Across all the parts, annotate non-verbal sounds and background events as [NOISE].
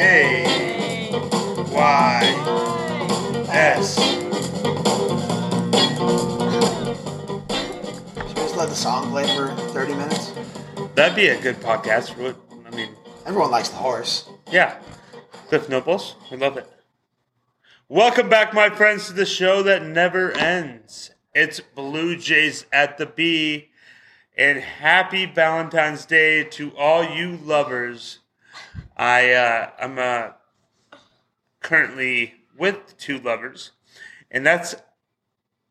A Y S. Should we just let the song play for 30 minutes? That'd be a good podcast. I mean, everyone likes the horse. Yeah. Cliff Nobles, we love it. Welcome back, my friends, to the show that never ends. It's Blue Jays at the B. And happy Valentine's Day to all you lovers I uh, I'm uh, currently with two lovers, and that's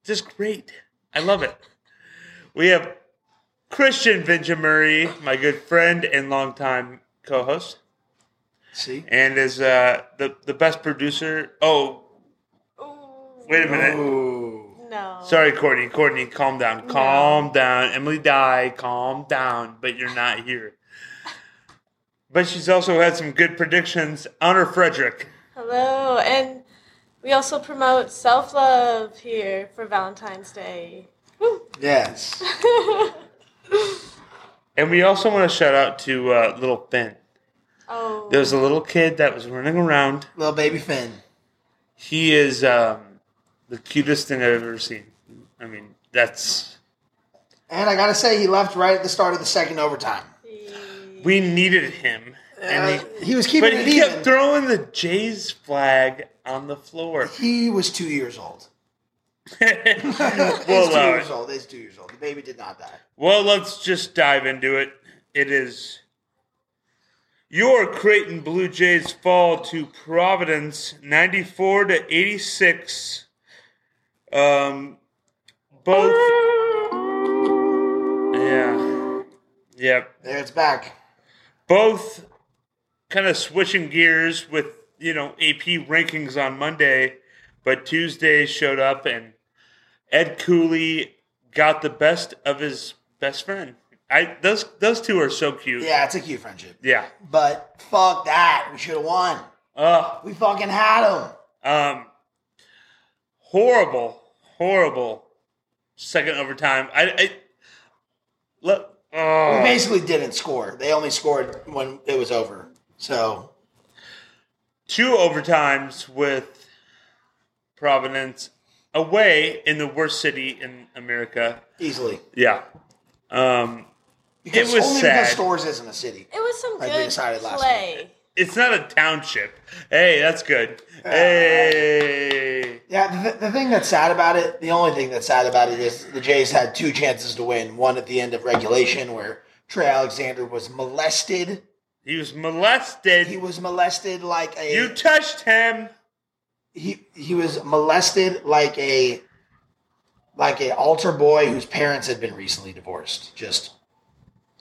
just great. I love it. We have Christian Vinja Murray, my good friend and longtime co-host, See? and is uh, the the best producer. Oh, Ooh, wait a minute. Ooh. no. Sorry, Courtney. Courtney, calm down. Calm down. Emily Die, calm down. But you're not here. But she's also had some good predictions. Honor Frederick. Hello, and we also promote self love here for Valentine's Day. Woo. Yes. [LAUGHS] And we also want to shout out to uh, little Finn. oh, There was a little kid that was running around. Little baby Finn. He is um, the cutest thing I've ever seen. I mean, that's. And I gotta say, he left right at the start of the second overtime. We needed him. And Uh, he, he was keeping but it he even. kept throwing the Jays flag on the floor. he was two years old. [LAUGHS] we'll He's two allow years old. He's two years old. The baby did not die. Well, let's just dive into it. It is your Creighton Blue Jays fall to Providence, ninety-four to eighty-six. Um, both. [LAUGHS] Yeah. Yep. There it's back. Both kind of switching gears with you know AP rankings on Monday, but Tuesday showed up and Ed Cooley got the best of his best friend. I those those two are so cute. Yeah, it's a cute friendship. Yeah. But fuck that. We should have won. Uh, We fucking had him. um, horrible, horrible second overtime. I, I look. We Oh, basically didn't score. They only scored when it was over. So two overtimes with Providence away in the worst city in America. easily. Yeah. Um, Because was only sad. because Storrs isn't a city. it was some Like we good decided last play. It's not a township. Hey, that's good. Hey. Yeah, the, the thing that's sad about it, the only thing that's sad about it is the Jays had two chances to win. One at the end of regulation where Trey Alexander was molested. He was molested. He was molested like a you touched him. he he was molested like a like a altar boy whose parents had been recently divorced. Just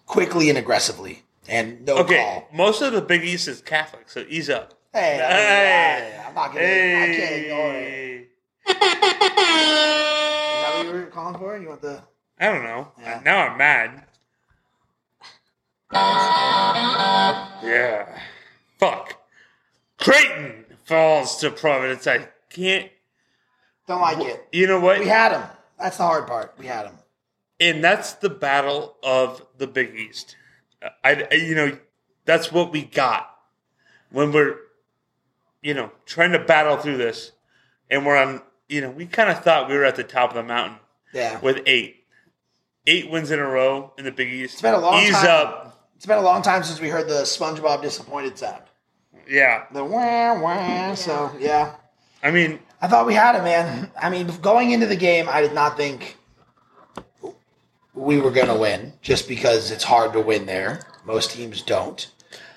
quickly and aggressively. And no Okay, call. most of the Big East is Catholic, so ease up. Hey, Hey. I- I'm not gonna I can't ignore it. Hey. Is that what you were calling for? You want the I don't know. Yeah. Now I'm mad. Yeah. Fuck. Creighton falls to Providence. I can't. don't like it. You know what? We had him. That's the hard part. We had him. and that's the battle of the Big East. I, I- you know, that's what we got when we're, you know, trying to battle through this, and we're on. You know, we kind of thought we were at the top of the mountain Yeah. with eight, eight wins in a row in the Big East. It's been a long Ease time. up, It's been a long time since we heard the SpongeBob disappointed sound. yeah. The wah wah. So yeah, I mean, I thought we had it, man. I mean, going into the game, I did not think we were going to win, just because it's hard to win there. Most teams don't.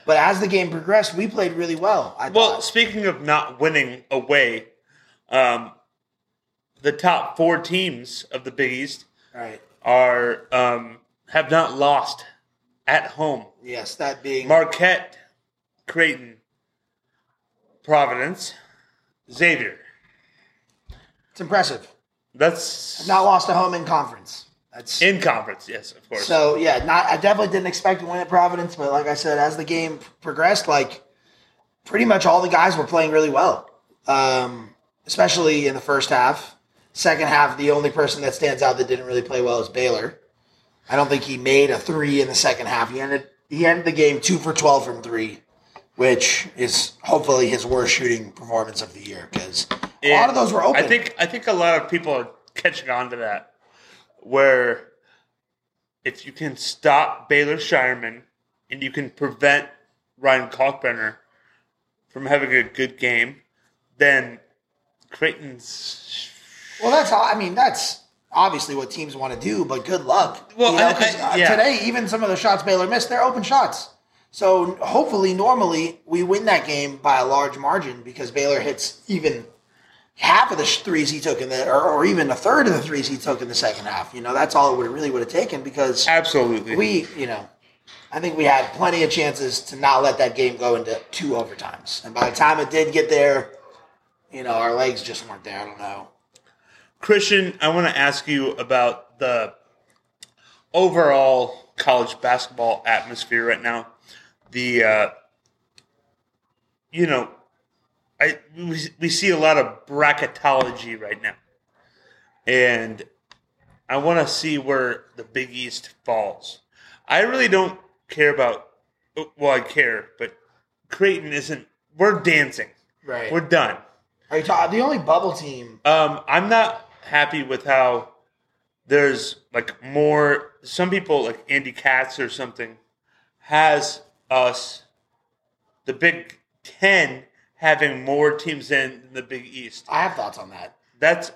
But as the game progressed, we played really well. I well, thought. speaking of not winning away, um, the top four teams of the Big East right. are um, have not lost at home. Yes, that being Marquette, Creighton, Providence, Xavier. it's impressive. That's Not lost a home in conference. That's in conference, yes, of course. So yeah, not I definitely didn't expect to win at Providence, but like I said, as the game progressed, like pretty much all the guys were playing really well, um, especially in the first half. Second half, the only person that stands out that didn't really play well is Baylor. I don't think he made a three in the second half. He ended he ended the game two for twelve from three, which is hopefully his worst shooting performance of the year because a lot of those were open. I think I think a lot of people are catching on to that, where if you can stop Baylor Scheierman and you can prevent Ryan Kalkbrenner from having a good game, then Creighton's. Well, that's I mean that's obviously what teams want to do, but good luck. Well, you know, I- 'cause, I- uh, yeah. today even some of the shots Baylor missed, they're open shots. So hopefully, normally we win that game by a large margin because Baylor hits even half of the threes he took in the, or, or even a third of the threes he took in the second half. You know, that's all it would really would have taken because Absolutely. we, you know, I think we had plenty of chances to not let that game go into two overtimes. And by the time it did get there, you know, our legs just weren't there. I don't know. Christian, I want to ask you about the overall college basketball atmosphere right now. The, uh, you know, I we, we see a lot of bracketology right now, and I want to see where the Big East falls. I really don't care about. Well, I care, but Creighton isn't. We're dancing. Right. We're done. Are you talking the only bubble team? Um, I'm not happy with how there's like more. Some people like Andy Katz or something has us, the Big Ten, having more teams in than the Big East. I have thoughts on that. That's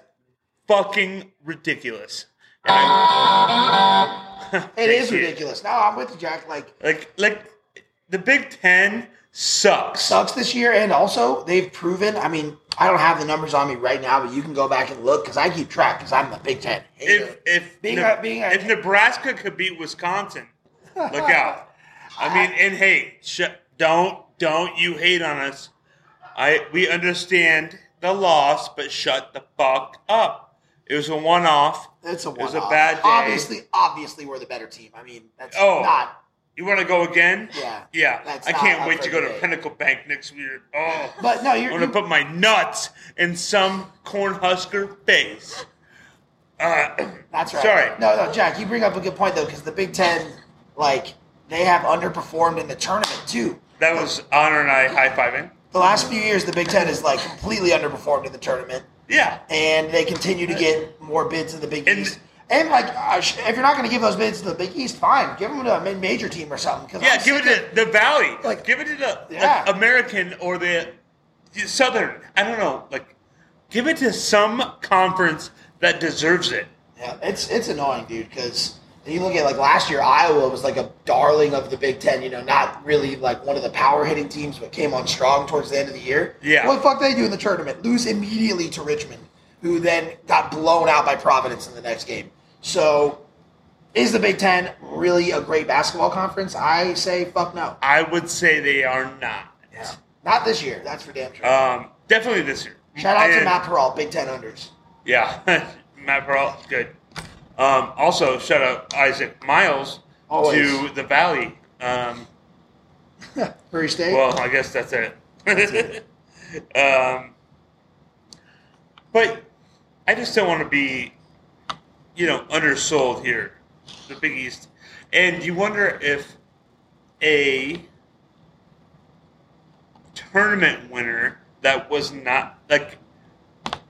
fucking ridiculous. [LAUGHS] It is you. ridiculous. No, I'm with you, Jack. Like Like, like the Big Ten sucks. sucks this year, and also they've proven. I mean, I don't have the numbers on me right now, but you can go back and look because I keep track because I'm the Big Ten hater. if if Being Ne- a- being a- if Nebraska could beat Wisconsin, look [LAUGHS] out. I mean, and hey, sh- don't don't you hate on us? I we understand the loss, but shut the fuck up. It was a one off. It's a one off. It was a bad day. Obviously, obviously, we're the better team. I mean, that's Oh. not. You want to go again? Yeah. Yeah. That's I can't wait to go to debate. Pinnacle Bank next year. Oh. But no, you're. I'm gonna put my nuts in some cornhusker face. Uh, That's right. Sorry. No, no, Jack, you bring up a good point though, because the Big Ten, like, they have underperformed in the tournament too. that was Honor and I high fiving. The last few years, the Big Ten is like completely underperformed in the tournament, Yeah. and they continue to get more bids in the Big And- East. And like, uh, sh- if you're not going to give those bids to the Big East, fine, give them to a mid-major team or something. 'cause Yeah, give it sick of- to the Valley. Like- give it to the Yeah. like, American or the Southern. I don't know. Like, give it to some conference that deserves it. Yeah, it's it's annoying, dude. Because you look at like last year, Iowa was like a darling of the Big Ten. You know, not really like one of the power hitting teams, but came on strong towards the end of the year. Yeah. What the fuck they do in the tournament? Lose immediately to Richmond, who then got blown out by Providence in the next game. So, is the Big Ten really a great basketball conference? I say fuck no. I would say they are not. Yeah. Not this year. That's for damn sure. Um, definitely this year. Shout out to Matt Peralt, Big Ten unders. Yeah, [LAUGHS] Matt Peralt, good. Um, also, shout out Isaac Miles Always. to the Valley. Um, [LAUGHS] State. Well, I guess that's it. [LAUGHS] um, but I just don't want to be, you know, undersold here, the Big East. And you wonder if a tournament winner that was not like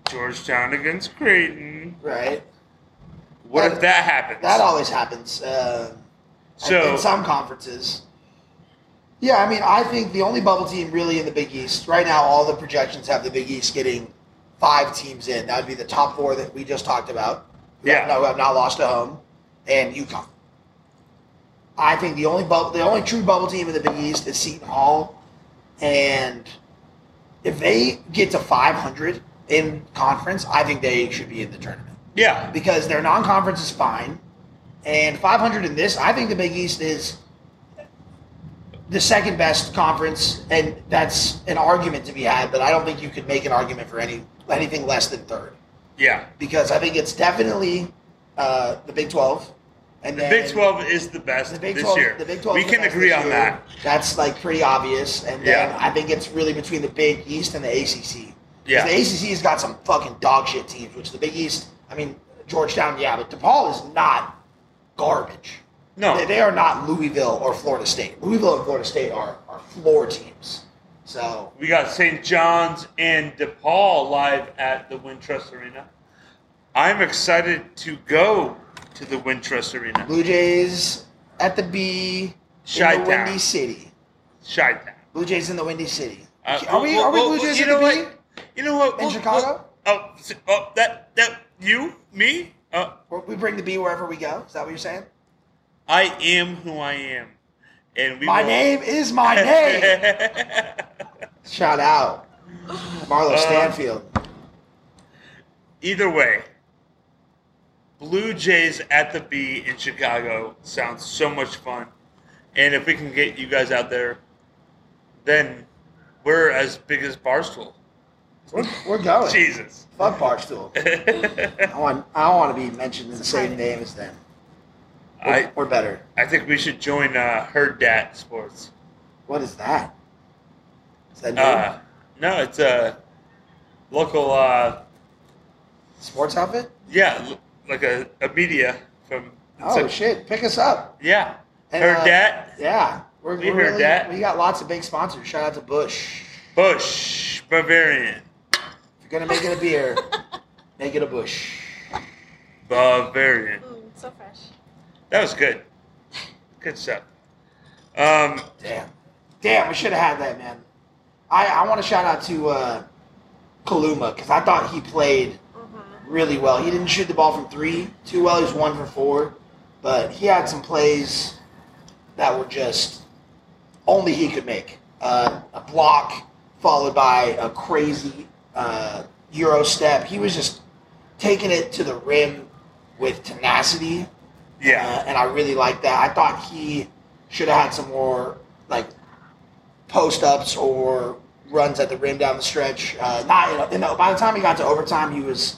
Georgetown against Creighton. right. What That- if that happens? That always happens. Uh, So- in some conferences. Yeah, I mean, I think the only bubble team really in the Big East right now, all the projections have the Big East getting five teams in. That would be the top four that we just talked about. Who Yeah. have, no, have not lost a home, and UConn. I think the only bubble, the only true bubble team in the Big East is Seton Hall, and if they get to 500 in conference, I think they should be in the tournament yeah, because their non-conference is fine, and 500 in this, I think the Big East is the second best conference, and that's an argument to be had. But I don't think you could make an argument for any anything less than third, yeah. because I think it's definitely uh, the Big 12, and The Big Twelve is the best The Big this year. the Big 12 we can agree on year. that. That's like pretty obvious, and then Yeah. I think it's really between the Big East and the ACC. Yeah. the ACC has got some fucking dog shit teams, which the Big East, I mean, Georgetown, yeah, but DePaul is not garbage. No, They, they are not Louisville or Florida State. Louisville and Florida State are, are floor teams. So, We got St. John's and DePaul live at the Wintrust Arena. I'm excited to go to the Wintrust Arena. Blue Jays at the B in Chi-town. the Windy City. Chi Town. Blue Jays in the Windy City. Uh, are we? Are we Blue Jays in the B? what? You know what? In Well, Chicago? well, oh, oh, that that you me? Uh, We bring the B wherever we go. Is that what you're saying? I am who I am, and we. My will- name is my name. [LAUGHS] Shout out, Marlo Uh, Stanfield. Either way, Blue Jays at the B in Chicago sounds so much fun, and if we can get you guys out there, then we're as big as Barstool. We're, we're going. Jesus. Fuck Barstool. [LAUGHS] I want. I don't want to be mentioned in the same name as them. We're, I we're better. I think we should join uh, Herd Dat Sports. What is that? Is that new? Uh, no, it's a local, uh, sports outfit? yeah, like a, a media from. Oh a- shit! Pick us up. Yeah, And, Herd uh, Dat, Yeah, we're, We we're heard really, that. We got lots of big sponsors. Shout out to Busch. Busch, Bavarian, If you're gonna make it a beer, [LAUGHS] make it a Busch. Bavarian. Mm, so fresh. That was good. Good stuff. Um, Damn, damn, we should have had that, man. I I want to shout out to uh, Kaluma because I thought he played Mm-hmm. really well. He didn't shoot the ball from three too well. He was one for four, but he had some plays that were just only he could make. Uh, a block followed by a crazy uh, euro step. He was just taking it to the rim with tenacity, yeah. uh, and I really liked that. I thought he should have had some more like post ups or runs at the rim down the stretch. Uh, not you know, by the time he got to overtime, he was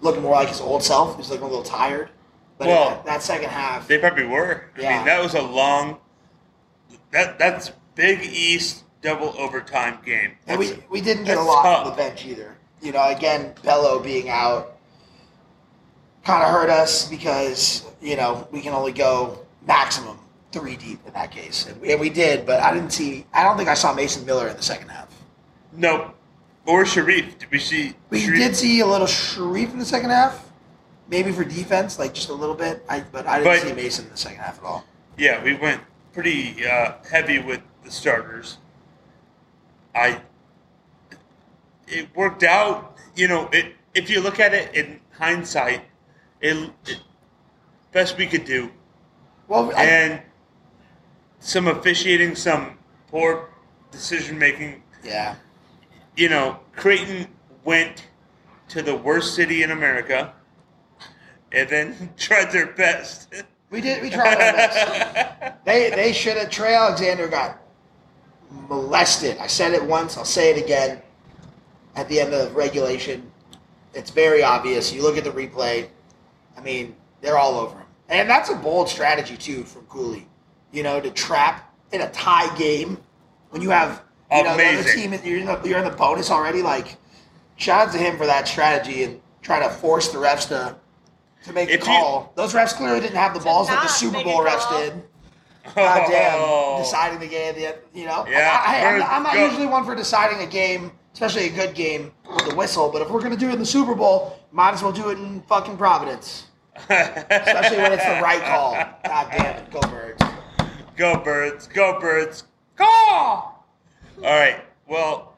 looking more like his old self. He was looking a little tired. But Well, that, that second half, They probably were. I Yeah. mean, that was a long. That that's Big East double overtime game. and we we didn't get a lot tough. from the bench either. You know, again, Bello being out kind of hurt us because you know we can only go maximum three deep in that case, and we, and we did. But I didn't see. I don't think I saw Mason Miller in the second half. Nope. Or Shereef. Did we see? We Shereef? did see a little Shereef in the second half, maybe for defense, like just a little bit. I but I didn't But- see Mason in the second half at all. Yeah, we went pretty uh, heavy with the starters. I. It worked out. You know, it. If you look at it in hindsight, it, it best we could do. Well, I, and some officiating, some poor decision making. yeah, You know, Creighton went to the worst city in America and then [LAUGHS] tried their best. we did. We tried our best. [LAUGHS] They they should have. Trey Alexander got molested. I said it once. I'll say it again. At the end of regulation, it's very obvious. You look at the replay. I mean, they're all over him, and that's a bold strategy too from Cooley. You know, to trap in a tie game when you have you know the other team. You're in the you're in the bonus already. Like, shout out to him for that strategy and trying to force the refs to to make If a you- call. Those refs clearly didn't have the balls like the Super Bowl refs did. God damn, Oh. deciding the game. The, you know, Yeah, I, I, I'm, Bird, I'm not usually one for deciding a game, especially a good game with a whistle. But if we're gonna do it in the Super Bowl, might as well do it in fucking Providence, especially when it's the right call. God damn it, go Birds. Go birds, go birds, go! All right. Well,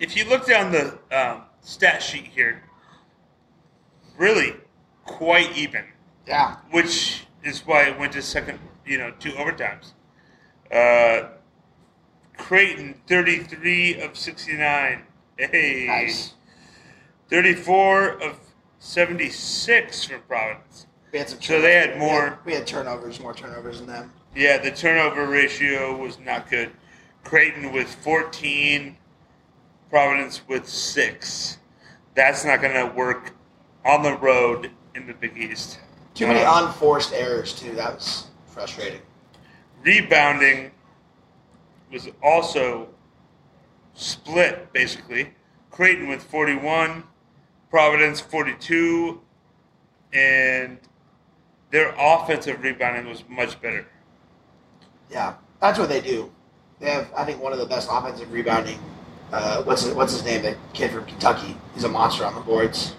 if you look down the um, stat sheet here, really quite even, Yeah, which is why it went to second. You know, two overtimes. Uh, Creighton thirty-three of sixty-nine. Hey, nice. thirty-four of seventy-six for Providence. We had some. So they had we more- We had turnovers, more turnovers than them. Yeah, the turnover ratio was not good. Creighton with 14, Providence with 6. That's not going to work on the road in the Big East. Too many unforced errors too. That was frustrating. rebounding was also split, basically. Creighton with 41, Providence 42, and their offensive rebounding was much better. Yeah, that's what they do. They have, I think, one of the best offensive rebounding. Uh, what's his, what's his name? The kid from Kentucky. He's a monster on the boards.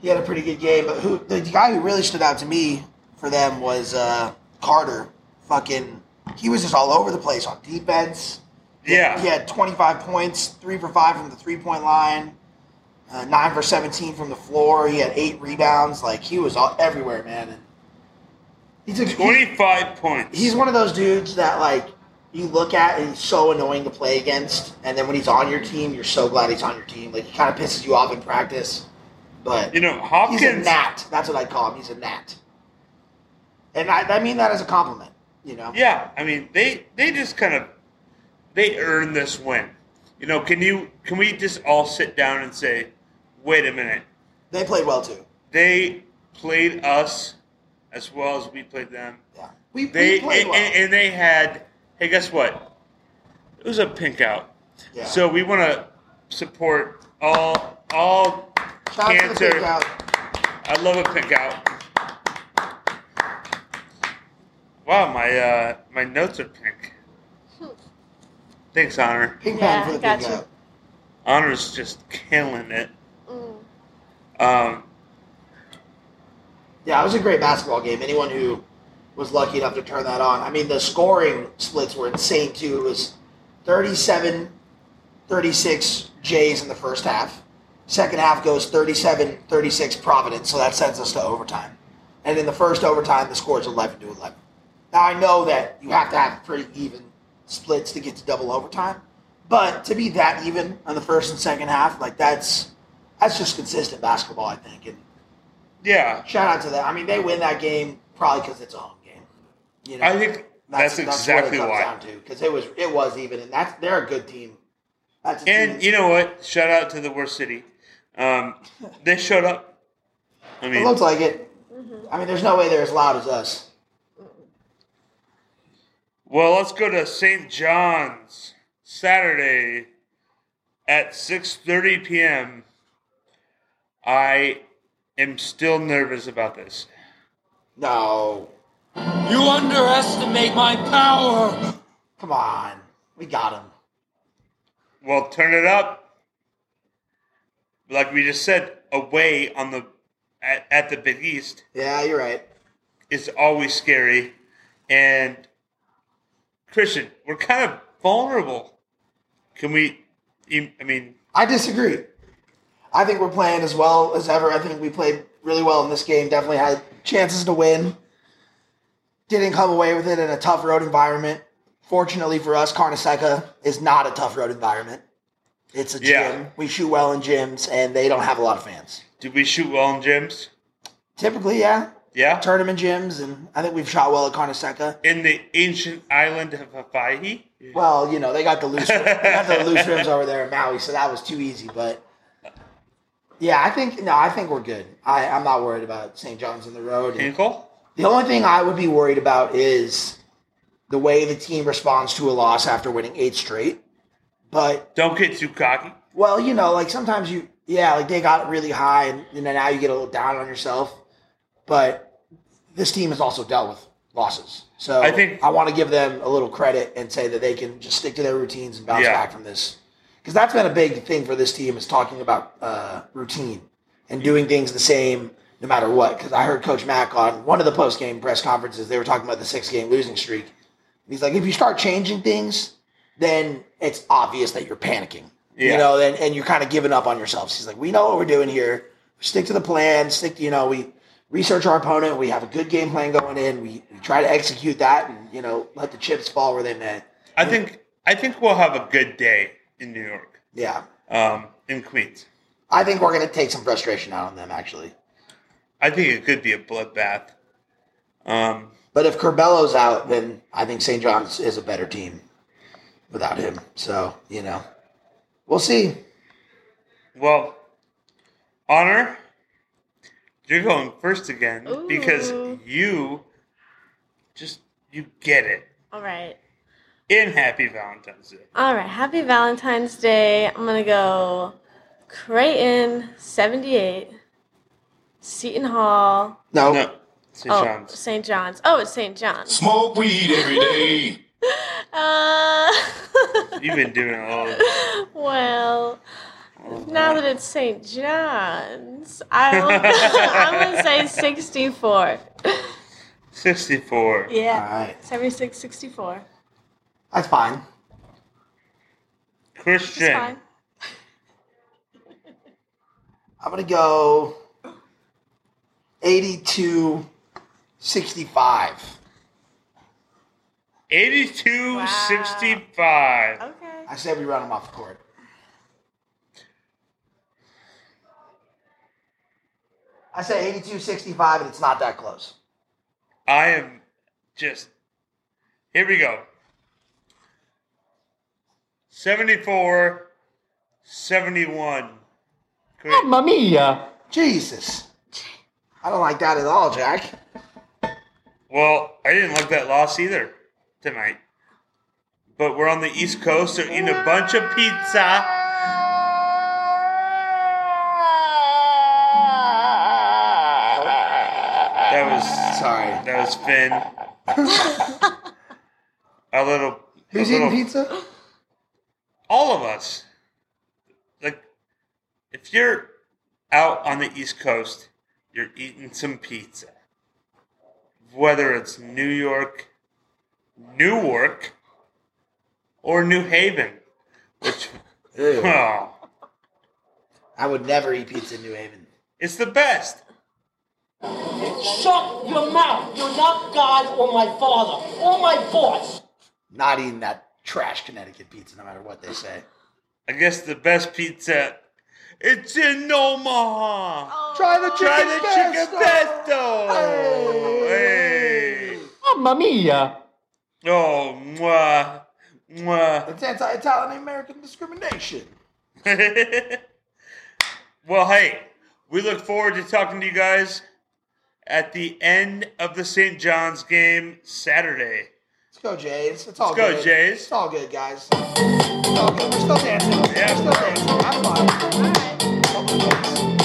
He had a pretty good game, but who the guy who really stood out to me for them was uh, Carter. Fucking, he was just all over the place on defense. Yeah. He had 25 points, three for five from the three point line, uh, nine for 17 from the floor. He had eight rebounds. Like he was all, everywhere, man. And he's a he- 25 points. he's one of those dudes that like you look at and he's so annoying to play against, and then when he's on your team, you're so glad he's on your team. Like he kind of pisses you off in practice, but you know, Hopkins. he's a gnat. That's what I call him. He's a gnat, and I, I mean that as a compliment. You know, Yeah, I mean, they they just kind of they earned this win. You know, can you can we just all sit down and say, wait a minute, they played well too. they played us as well as we played them. Yeah, we, They we played and, well. and, and they had. Hey, guess what? It was a pink out. yeah. So we want to support all all Shout out to the cancer. out. I love a pink out. Wow, my uh, my notes are pink. Thanks, Honor. Pink Yeah, for the got big out. Honor's just killing it. Mm. Um, Yeah, it was a great basketball game. Anyone who was lucky enough to turn that on. I mean, the scoring splits were insane too. It was 37 36 Jays in the first half. Second half goes 37 36 Providence, so that sends us to overtime. And in the first overtime, the score is 11 to 11. Now, I know that you have to have pretty even splits to get to double overtime, but to be that even on the first and second half, like that's that's just consistent basketball, I think. And yeah, Shout out to that. I mean, they win that game probably because it's a home game. You know, I think that's, exactly what it why. comes down to because it was it was even, and that's they're a good team. That's a team. And you know what? Shout out to the worst city. Um, they showed up. I it mean, looks like it. I mean, there's no way they're as loud as us. well, let's go to St. John's Saturday at 6:30 p.m. I am still nervous about this. No, You underestimate my power. come on, we got him. Well, turn it up. Like we just said, away on the at, at the Big East Yeah, you're right. is always scary. And Christian, we're kind of vulnerable. Can we? I mean, I disagree. I think we're playing as well as ever. I think we played really well in this game. Definitely had chances to win. Didn't come away with it in a tough road environment. Fortunately for us, Carnesecca is not a tough road environment. It's a gym. Yeah. We shoot well in gyms, and they don't have a lot of fans. Do we shoot well in gyms? Typically, yeah, Yeah. tournament gyms, and I think we've shot well at Carnesecca. In the ancient island of Hawaii. Well, you know they got the loose, [LAUGHS] they got the loose rims over there in Maui, so that was too easy. But yeah, I think no, I think we're good. I, I'm not worried about St. John's in the road. And Hinkle? The only thing I would be worried about is the way the team responds to a loss after winning eight straight. But Don't get too cocky. well, you know, like sometimes you, yeah, like they got really high, and you know now you get a little down on yourself. But this team has also dealt with losses, so I think- I want to give them a little credit and say that they can just stick to their routines and bounce Yeah. back from this, because that's been a big thing for this team is talking about uh, routine and doing things the same no matter what. Because I heard Coach Mack on one of the post game press conferences, they were talking about the six game losing streak. He's like, if you start changing things, then it's obvious that you're panicking. Yeah. You know, and, and you're kind of giving up on yourselves. He's like, we know what we're doing here. Stick to the plan. Stick, to, you know, we research our opponent. We have a good game plan going in. We, we try to execute that, and you know, let the chips fall where they may. I think I think we'll have a good day in New York. Yeah, Um, in Queens. I think we're going to take some frustration out on them actually. I think it could be a bloodbath. Um, But if Corbello's out, then I think St. John's is a better team without him. So you know, we'll see. well, honor, you're going first again because you just you get it. All right. In Happy Valentine's Day. All right. Happy Valentine's Day. I'm going to go Creighton 78, Seton Hall, No, No, St. oh, St. John's. Oh, it's St. John's. Smoke weed every day. [LAUGHS] Uh, [LAUGHS] You've been doing it all. well, Now that it's St. John's, I'll, [LAUGHS] I'm gonna say 64. 64. Yeah. All right. 76, 64. That's fine. It's Christian. fine. I'm going to go 82 65. 82 Wow. 65. Okay. I said we run them off the court. I say 82 65, and it's not that close. I am just. Here we go. 74 71. Great. Mamma mia! Jesus. I don't like that at all, Jack. Well, I didn't like that loss either tonight. But we're on the East Coast, so eating a bunch of pizza. That was Sorry. that was Finn. [LAUGHS] a little. Who's a little, eating pizza? All of us. Like, if you're out on the East Coast, you're eating some pizza. Whether it's New York, Newark, or New Haven, which [LAUGHS] oh, I would never eat pizza in New Haven. it's the best. Shut your mouth. You're not God or my father or my boss. Not eating that trash Connecticut pizza, no matter what they say. I guess the best pizza. It's in Omaha. Oh. Try the chicken, Try the chicken pesto. pesto. Hey. Mamma mia! Oh, mwah, mwah. That's anti-Italian American discrimination. [LAUGHS] well, hey, we look forward to talking to you guys at the end of the St. John's game Saturday. Let's go, Jays. It's all Let's go, good. Jays. It's all good, guys. It's all good. We're still dancing. Yeah, We're still dancing. Have fun. All right. Couple of days.